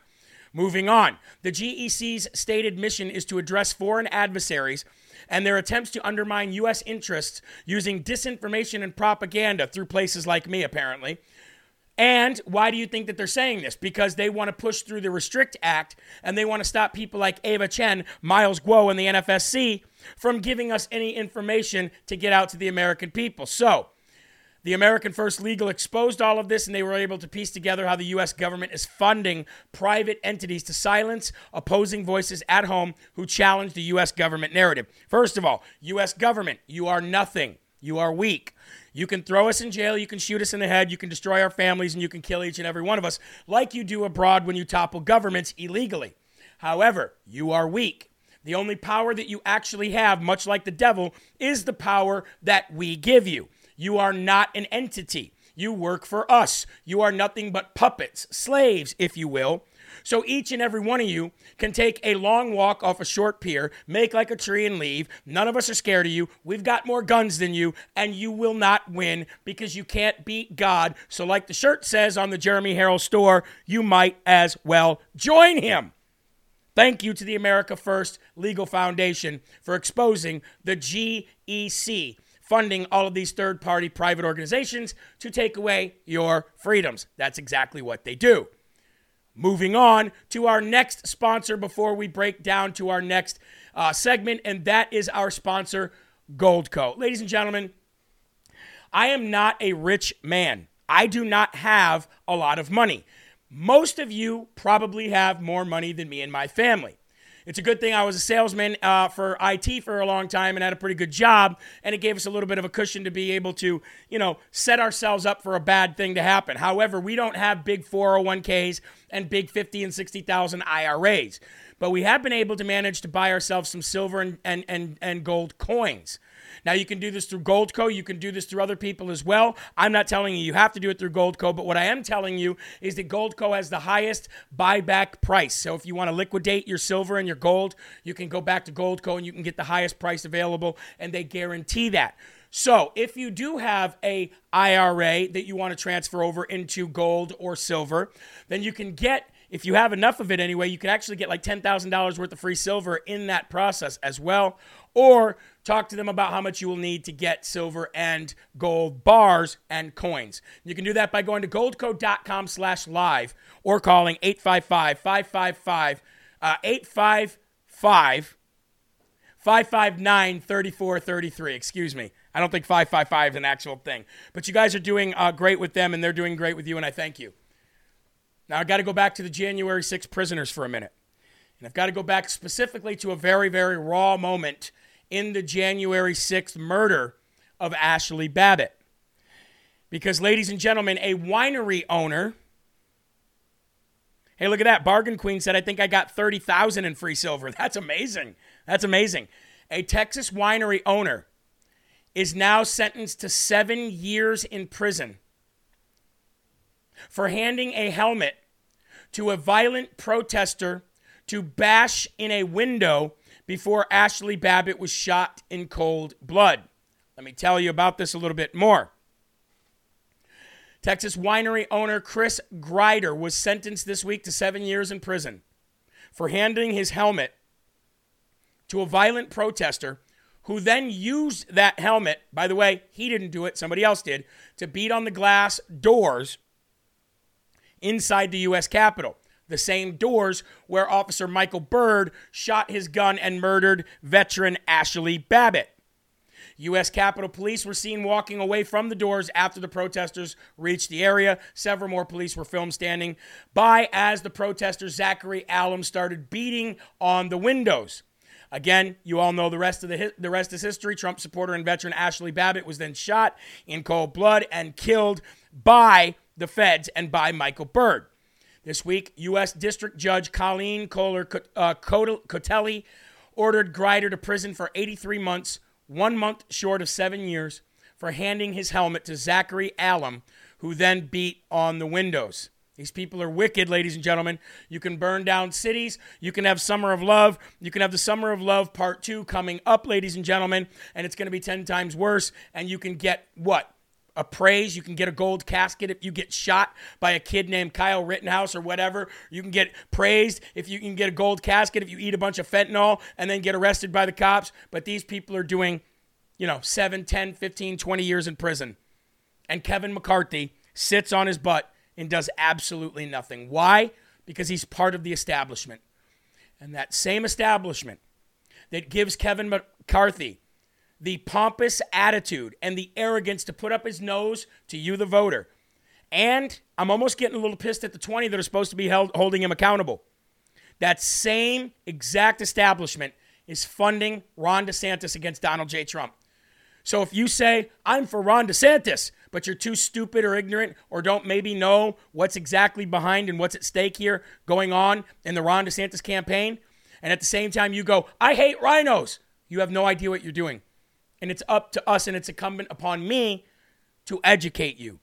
Moving on, the GEC's stated mission is to address foreign adversaries and their attempts to undermine U.S. interests using disinformation and propaganda through places like me, apparently. And why do you think that they're saying this? Because they want to push through the Restrict Act and they want to stop people like Ava Chen, Miles Guo, and the NFSC from giving us any information to get out to the American people. So, the American First Legal exposed all of this, and they were able to piece together how the U.S. government is funding private entities to silence opposing voices at home who challenge the U.S. government narrative. First of all, U.S. government, you are nothing. You are weak. You can throw us in jail, you can shoot us in the head, you can destroy our families, and you can kill each and every one of us, like you do abroad when you topple governments illegally. However, you are weak. The only power that you actually have, much like the devil, is the power that we give you. You are not an entity. You work for us. You are nothing but puppets, slaves, if you will. So each and every one of you can take a long walk off a short pier, make like a tree, and leave. None of us are scared of you. We've got more guns than you, and you will not win because you can't beat God. So, like the shirt says on the Jeremy Herrell store, you might as well join him. Thank you to the America First Legal Foundation for exposing the GEC, funding all of these third party private organizations to take away your freedoms. That's exactly what they do. Moving on to our next sponsor before we break down to our next uh, segment, and that is our sponsor, Goldco. Ladies and gentlemen, I am not a rich man. I do not have a lot of money. Most of you probably have more money than me and my family. It's a good thing I was a salesman uh, for IT for a long time and had a pretty good job, and it gave us a little bit of a cushion to be able to, you know, set ourselves up for a bad thing to happen. However, we don't have big 401ks and big 50 and 60,000 IRAs, but we have been able to manage to buy ourselves some silver and, and, and, and gold coins. Now, you can do this through Goldco. You can do this through other people as well. I'm not telling you you have to do it through Goldco, but what I am telling you is that Goldco has the highest buyback price. So if you want to liquidate your silver and your gold, you can go back to Goldco and you can get the highest price available, and they guarantee that. So, if you do have a IRA that you want to transfer over into gold or silver, then you can get if you have enough of it anyway, you can actually get like $10,000 worth of free silver in that process as well. Or talk to them about how much you will need to get silver and gold bars and coins. You can do that by going to goldco.com slash live or calling 855 555 855 559 3433. Excuse me. I don't think 555 is an actual thing. But you guys are doing uh, great with them, and they're doing great with you, and I thank you. Now, I've got to go back to the January 6 prisoners for a minute. And I've got to go back specifically to a very, very raw moment in the January 6th murder of Ashley Babbitt. Because, ladies and gentlemen, a winery owner. Hey, look at that. Bargain Queen said, I think I got 30,000 in free silver. That's amazing. That's amazing. A Texas winery owner is now sentenced to seven years in prison for handing a helmet to a violent protester to bash in a window before Ashley Babbitt was shot in cold blood. Let me tell you about this a little bit more. Texas winery owner Chris Grider was sentenced this week to seven years in prison for handing his helmet to a violent protester who then used that helmet. By the way, he didn't do it, somebody else did, to beat on the glass doors inside the U.S. Capitol. The same doors where Officer Michael Byrd shot his gun and murdered veteran Ashley Babbitt. U.S. Capitol Police were seen walking away from the doors after the protesters reached the area. Several more police were filmed standing by as the protester Zachary Alam started beating on the windows. Again, you all know the rest of the the rest is history. Trump supporter and veteran Ashley Babbitt was then shot in cold blood and killed by the feds and by Michael Byrd. This week, U.S. District Judge Colleen Kollar uh, Kotelly ordered Grider to prison for 83 months, one month short of seven years, for handing his helmet to Zachary Alam, who then beat on the windows. These people are wicked, ladies and gentlemen. You can burn down cities. You can have Summer of Love. You can have the Summer of Love Part 2 coming up, ladies and gentlemen, and it's going to be 10 times worse. And you can get what? A praise. You can get a gold casket if you get shot by a kid named Kyle Rittenhouse or whatever. You can get praised if you can get a gold casket if you eat a bunch of fentanyl and then get arrested by the cops. But these people are doing, you know, 7, 10, 15, 20 years in prison. And Kevin McCarthy sits on his butt and does absolutely nothing. Why? Because he's part of the establishment. And that same establishment that gives Kevin McCarthy the pompous attitude and the arrogance to put up his nose to you, the voter. And I'm almost getting a little pissed at the 20 that are supposed to be held, holding him accountable. That same exact establishment is funding Ron DeSantis against Donald J. Trump. So if you say, I'm for Ron DeSantis, but you're too stupid or ignorant or don't maybe know what's exactly behind and what's at stake here going on in the Ron DeSantis campaign. And at the same time, you go, I hate rhinos, You have no idea what you're doing. And it's up to us and it's incumbent upon me to educate you.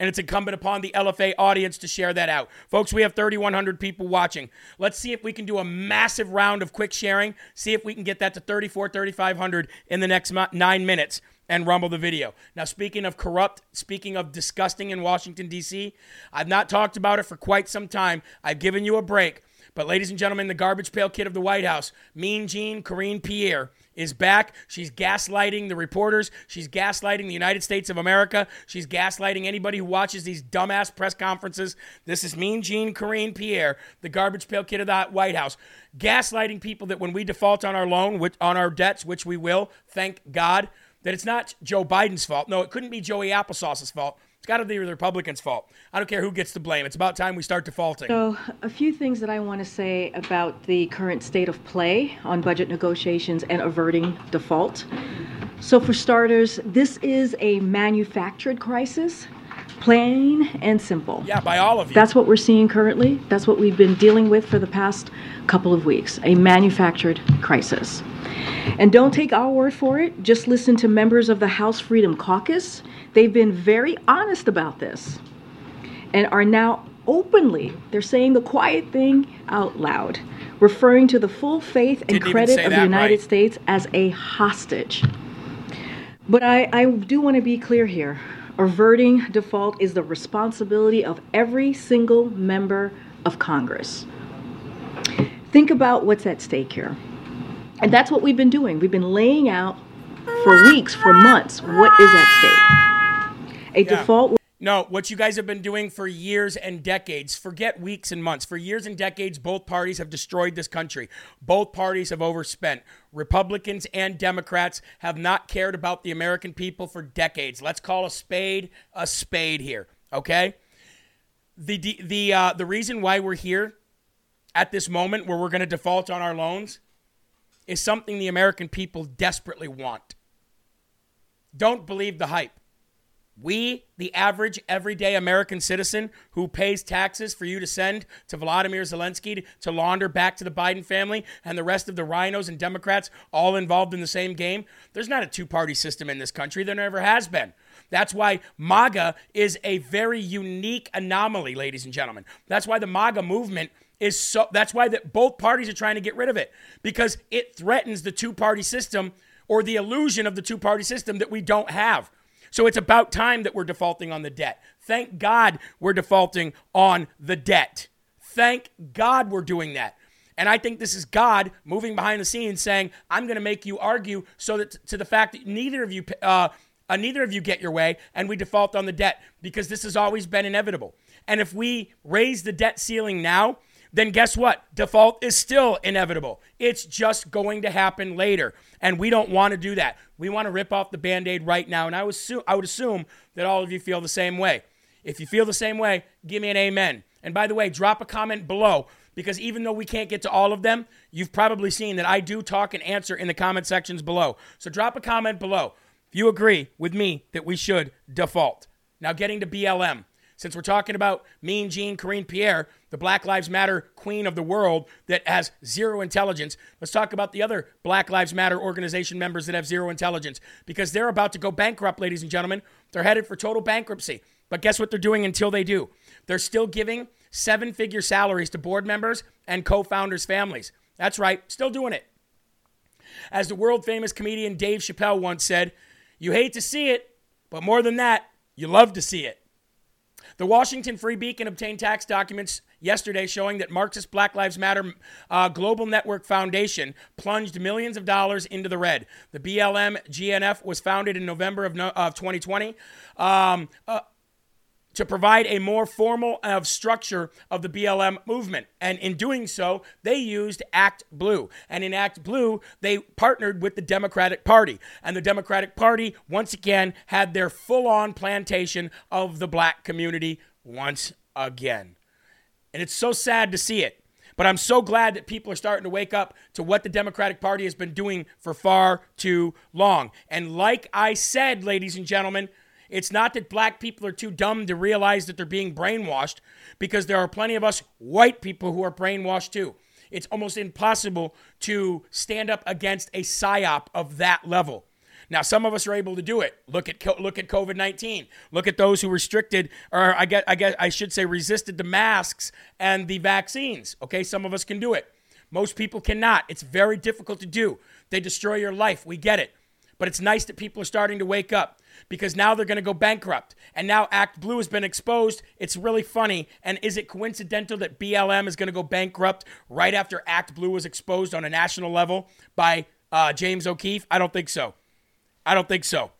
And it's incumbent upon the LFA audience to share that out. Folks, we have 3,100 people watching. Let's see if we can do a massive round of quick sharing. See if we can get that to 34, 3,500 in the next nine minutes and rumble the video. Now, speaking of corrupt, speaking of disgusting in Washington, D.C., I've not talked about it for quite some time. I've given you a break. But, ladies and gentlemen, the garbage pail kid of the White House, Mean Jean Karine Pierre, is back. She's gaslighting the reporters. She's gaslighting the United States of America. She's gaslighting anybody who watches these dumbass press conferences. This is Mean Jean Karine Pierre, the garbage pail kid of the White House, gaslighting people that when we default on our loan, on our debts, which we will, thank God, that it's not Joe Biden's fault. No, it couldn't be Joey Applesauce's fault. Got to be the Republicans' fault. I don't care who gets the blame. It's about time we start defaulting. So, a few things that I want to say about the current state of play on budget negotiations and averting default. So, for starters, this is a manufactured crisis. Plain and simple. Yeah, by all of you. That's what we're seeing currently. That's what we've been dealing with for the past couple of weeks a manufactured crisis. And don't take our word for it, just listen to members of the House Freedom Caucus. They've been very honest about this and are now openly, they're saying the quiet thing out loud, referring to the full faith and Didn't credit of the United right. States as a hostage. But I, I do want to be clear here. Averting default is the responsibility of every single member of Congress. Think about what's at stake here. And that's what we've been doing. We've been laying out for weeks, for months, what is at stake. A Yeah. default No, what you guys have been doing for years and decades, forget weeks and months. For years and decades, both parties have destroyed this country. Both parties have overspent. Republicans and Democrats have not cared about the American people for decades. Let's call a spade a spade here, okay? The the uh, the reason why we're here at this moment where we're going to default on our loans is something the American people desperately want. Don't believe the hype. We, the average everyday American citizen who pays taxes for you to send to Vladimir Zelensky to launder back to the Biden family and the rest of the rhinos and Democrats all involved in the same game, there's not a two party system in this country. There never has been. That's why MAGA is a very unique anomaly, ladies and gentlemen. That's why the MAGA movement is so, that's why that both parties are trying to get rid of it because it threatens the two party system or the illusion of the two party system that we don't have. So it's about time that we're defaulting on the debt. Thank God we're defaulting on the debt. Thank God we're doing that. And I think this is God moving behind the scenes saying, I'm going to make you argue so that to the fact that neither of you uh, uh, neither of you get your way and we default on the debt because this has always been inevitable. And if we raise the debt ceiling now, then guess what? Default is still inevitable. It's just going to happen later. And we don't want to do that. We want to rip off the band aid right now. And I assume, I would assume that all of you feel the same way. If you feel the same way, give me an amen. And by the way, drop a comment below because even though we can't get to all of them, you've probably seen that I do talk and answer in the comment sections below. So drop a comment below if you agree with me that we should default. Now, getting to BLM. Since we're talking about Mean Jean Karine Pierre, the Black Lives Matter queen of the world that has zero intelligence, let's talk about the other Black Lives Matter organization members that have zero intelligence because they're about to go bankrupt, ladies and gentlemen. They're headed for total bankruptcy. But guess what they're doing until they do? They're still giving seven figure salaries to board members and co founders' families. That's right, still doing it. As the world famous comedian Dave Chappelle once said, you hate to see it, but more than that, you love to see it. The Washington Free Beacon obtained tax documents yesterday showing that Marxist Black Lives Matter uh, Global Network Foundation plunged millions of dollars into the red. The BLM GNF was founded in November of, no, of 2020. Um, uh, to provide a more formal of structure of the BLM movement. And in doing so, they used ActBlue. And in ActBlue, they partnered with the Democratic Party. And the Democratic Party, once again, had their full on plantation of the black community once again. And it's so sad to see it. But I'm so glad that people are starting to wake up to what the Democratic Party has been doing for far too long. And like I said, ladies and gentlemen, it's not that black people are too dumb to realize that they're being brainwashed, because there are plenty of us white people who are brainwashed too. It's almost impossible to stand up against a psyop of that level. Now, some of us are able to do it. Look at look at COVID nineteen. Look at those who restricted, or I get, I get, I should say, resisted the masks and the vaccines. Okay, some of us can do it. Most people cannot. It's very difficult to do. They destroy your life. We get it. But it's nice that people are starting to wake up because now they're going to go bankrupt. And now ActBlue has been exposed. It's really funny. And is it coincidental that BLM is going to go bankrupt right after ActBlue was exposed on a national level by uh, James O'Keefe? I don't think so. I don't think so.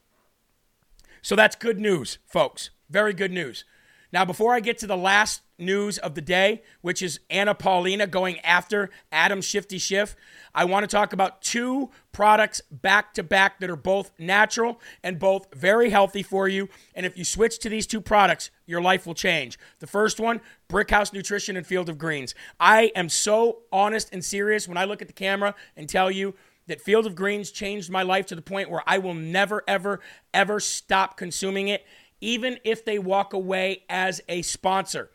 So that's good news, folks. Very good news. Now, before I get to the last news of the day, which is Anna Paulina going after Adam Shifty Schiff, I want to talk about two products back to back that are both natural and both very healthy for you. And if you switch to these two products, your life will change. The first one, Brickhouse Nutrition and Field of Greens. I am so honest and serious when I look at the camera and tell you that Field of Greens changed my life to the point where I will never, ever, ever stop consuming it even if they walk away as a sponsor.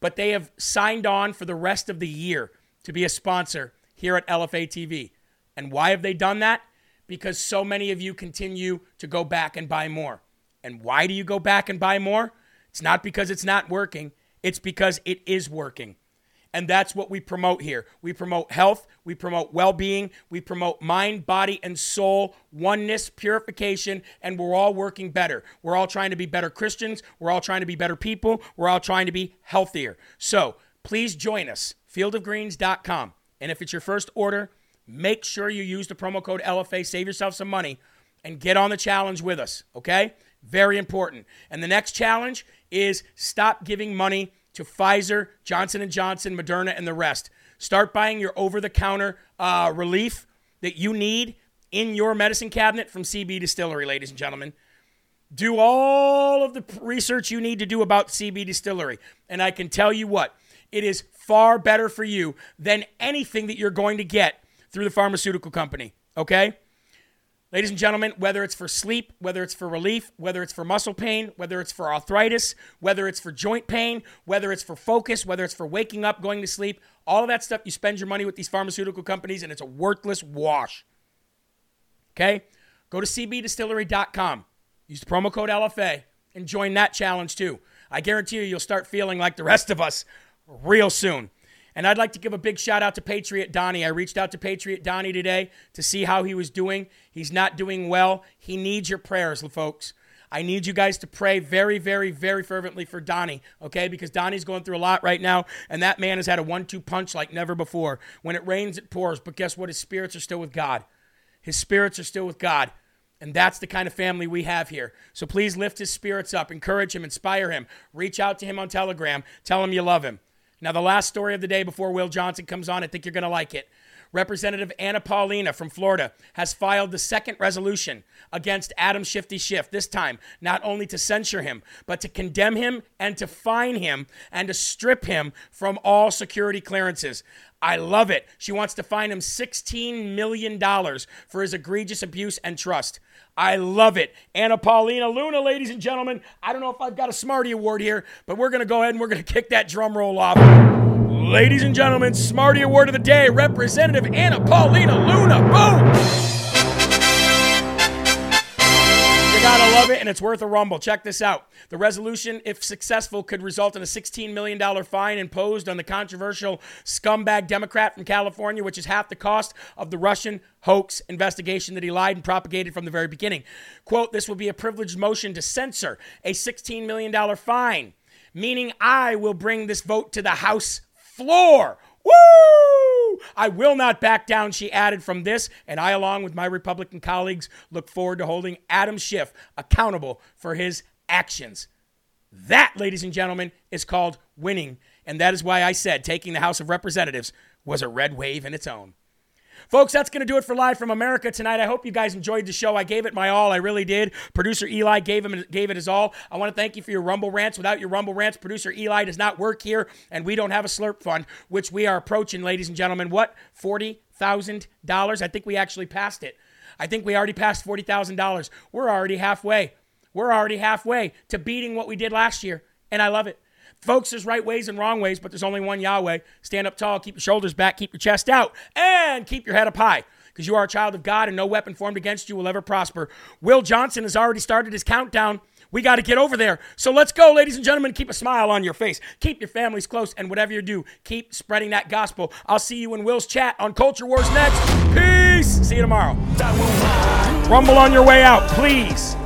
But they have signed on for the rest of the year to be a sponsor here at LFA TV. And why have they done that? Because so many of you continue to go back and buy more. And why do you go back and buy more? It's not because it's not working, it's because it is working. And that's what we promote here. We promote health, we promote well being, we promote mind, body, and soul, oneness, purification, and we're all working better. We're all trying to be better Christians. We're all trying to be better people. We're all trying to be healthier. So please join us, fieldofgreens.com. And if it's your first order, make sure you use the promo code LFA, save yourself some money, and get on the challenge with us, okay? Very important. And the next challenge is stop giving money to Pfizer, Johnson & Johnson, Moderna, and the rest. Start buying your over-the-counter uh, relief that you need in your medicine cabinet from CB Distillery, ladies and gentlemen. Do all of the research you need to do about CB Distillery. And I can tell you what, it is far better for you than anything that you're going to get through the pharmaceutical company. Okay? Ladies and gentlemen, whether it's for sleep, whether it's for relief, whether it's for muscle pain, whether it's for arthritis, whether it's for joint pain, whether it's for focus, whether it's for waking up, going to sleep, all of that stuff, you spend your money with these pharmaceutical companies and it's a worthless wash. Okay? Go to cbdistillery.com, use the promo code LFA, and join that challenge too. I guarantee you, you'll start feeling like the rest of us real soon. And I'd like to give a big shout out to Patriot Donnie. I reached out to Patriot Donnie today to see how he was doing. He's not doing well. He needs your prayers, folks. I need you guys to pray very, very, very fervently for Donnie, okay? Because Donnie's going through a lot right now, and that man has had a one two punch like never before. When it rains, it pours. But guess what? His spirits are still with God. His spirits are still with God. And that's the kind of family we have here. So please lift his spirits up, encourage him, inspire him. Reach out to him on Telegram. Tell him you love him. Now, the last story of the day before Will Johnson comes on, I think you're going to like it. Representative Anna Paulina from Florida has filed the second resolution against Adam Shifty Schiff, this time not only to censure him, but to condemn him and to fine him and to strip him from all security clearances. I love it. She wants to fine him $16 million for his egregious abuse and trust. I love it. Anna Paulina Luna, ladies and gentlemen. I don't know if I've got a Smarty Award here, but we're going to go ahead and we're going to kick that drum roll off. Ladies and gentlemen, Smarty Award of the Day, Representative Anna Paulina Luna. Boom! And it's worth a rumble. Check this out. The resolution, if successful, could result in a $16 million fine imposed on the controversial scumbag Democrat from California, which is half the cost of the Russian hoax investigation that he lied and propagated from the very beginning. Quote, this will be a privileged motion to censor a $16 million fine, meaning I will bring this vote to the House floor. Woo! I will not back down, she added from this, and I, along with my Republican colleagues, look forward to holding Adam Schiff accountable for his actions. That, ladies and gentlemen, is called winning, and that is why I said taking the House of Representatives was a red wave in its own. Folks, that's going to do it for Live from America tonight. I hope you guys enjoyed the show. I gave it my all. I really did. Producer Eli gave him gave it his all. I want to thank you for your Rumble rants. Without your Rumble rants, producer Eli does not work here, and we don't have a slurp fund, which we are approaching, ladies and gentlemen. What? Forty thousand dollars? I think we actually passed it. I think we already passed forty thousand dollars. We're already halfway. We're already halfway to beating what we did last year, and I love it. Folks, there's right ways and wrong ways, but there's only one Yahweh. Stand up tall, keep your shoulders back, keep your chest out, and keep your head up high. Because you are a child of God and no weapon formed against you will ever prosper. Will Johnson has already started his countdown. We got to get over there. So let's go, ladies and gentlemen. Keep a smile on your face. Keep your families close. And whatever you do, keep spreading that gospel. I'll see you in Will's chat on Culture Wars next. Peace. See you tomorrow. Rumble on your way out, please.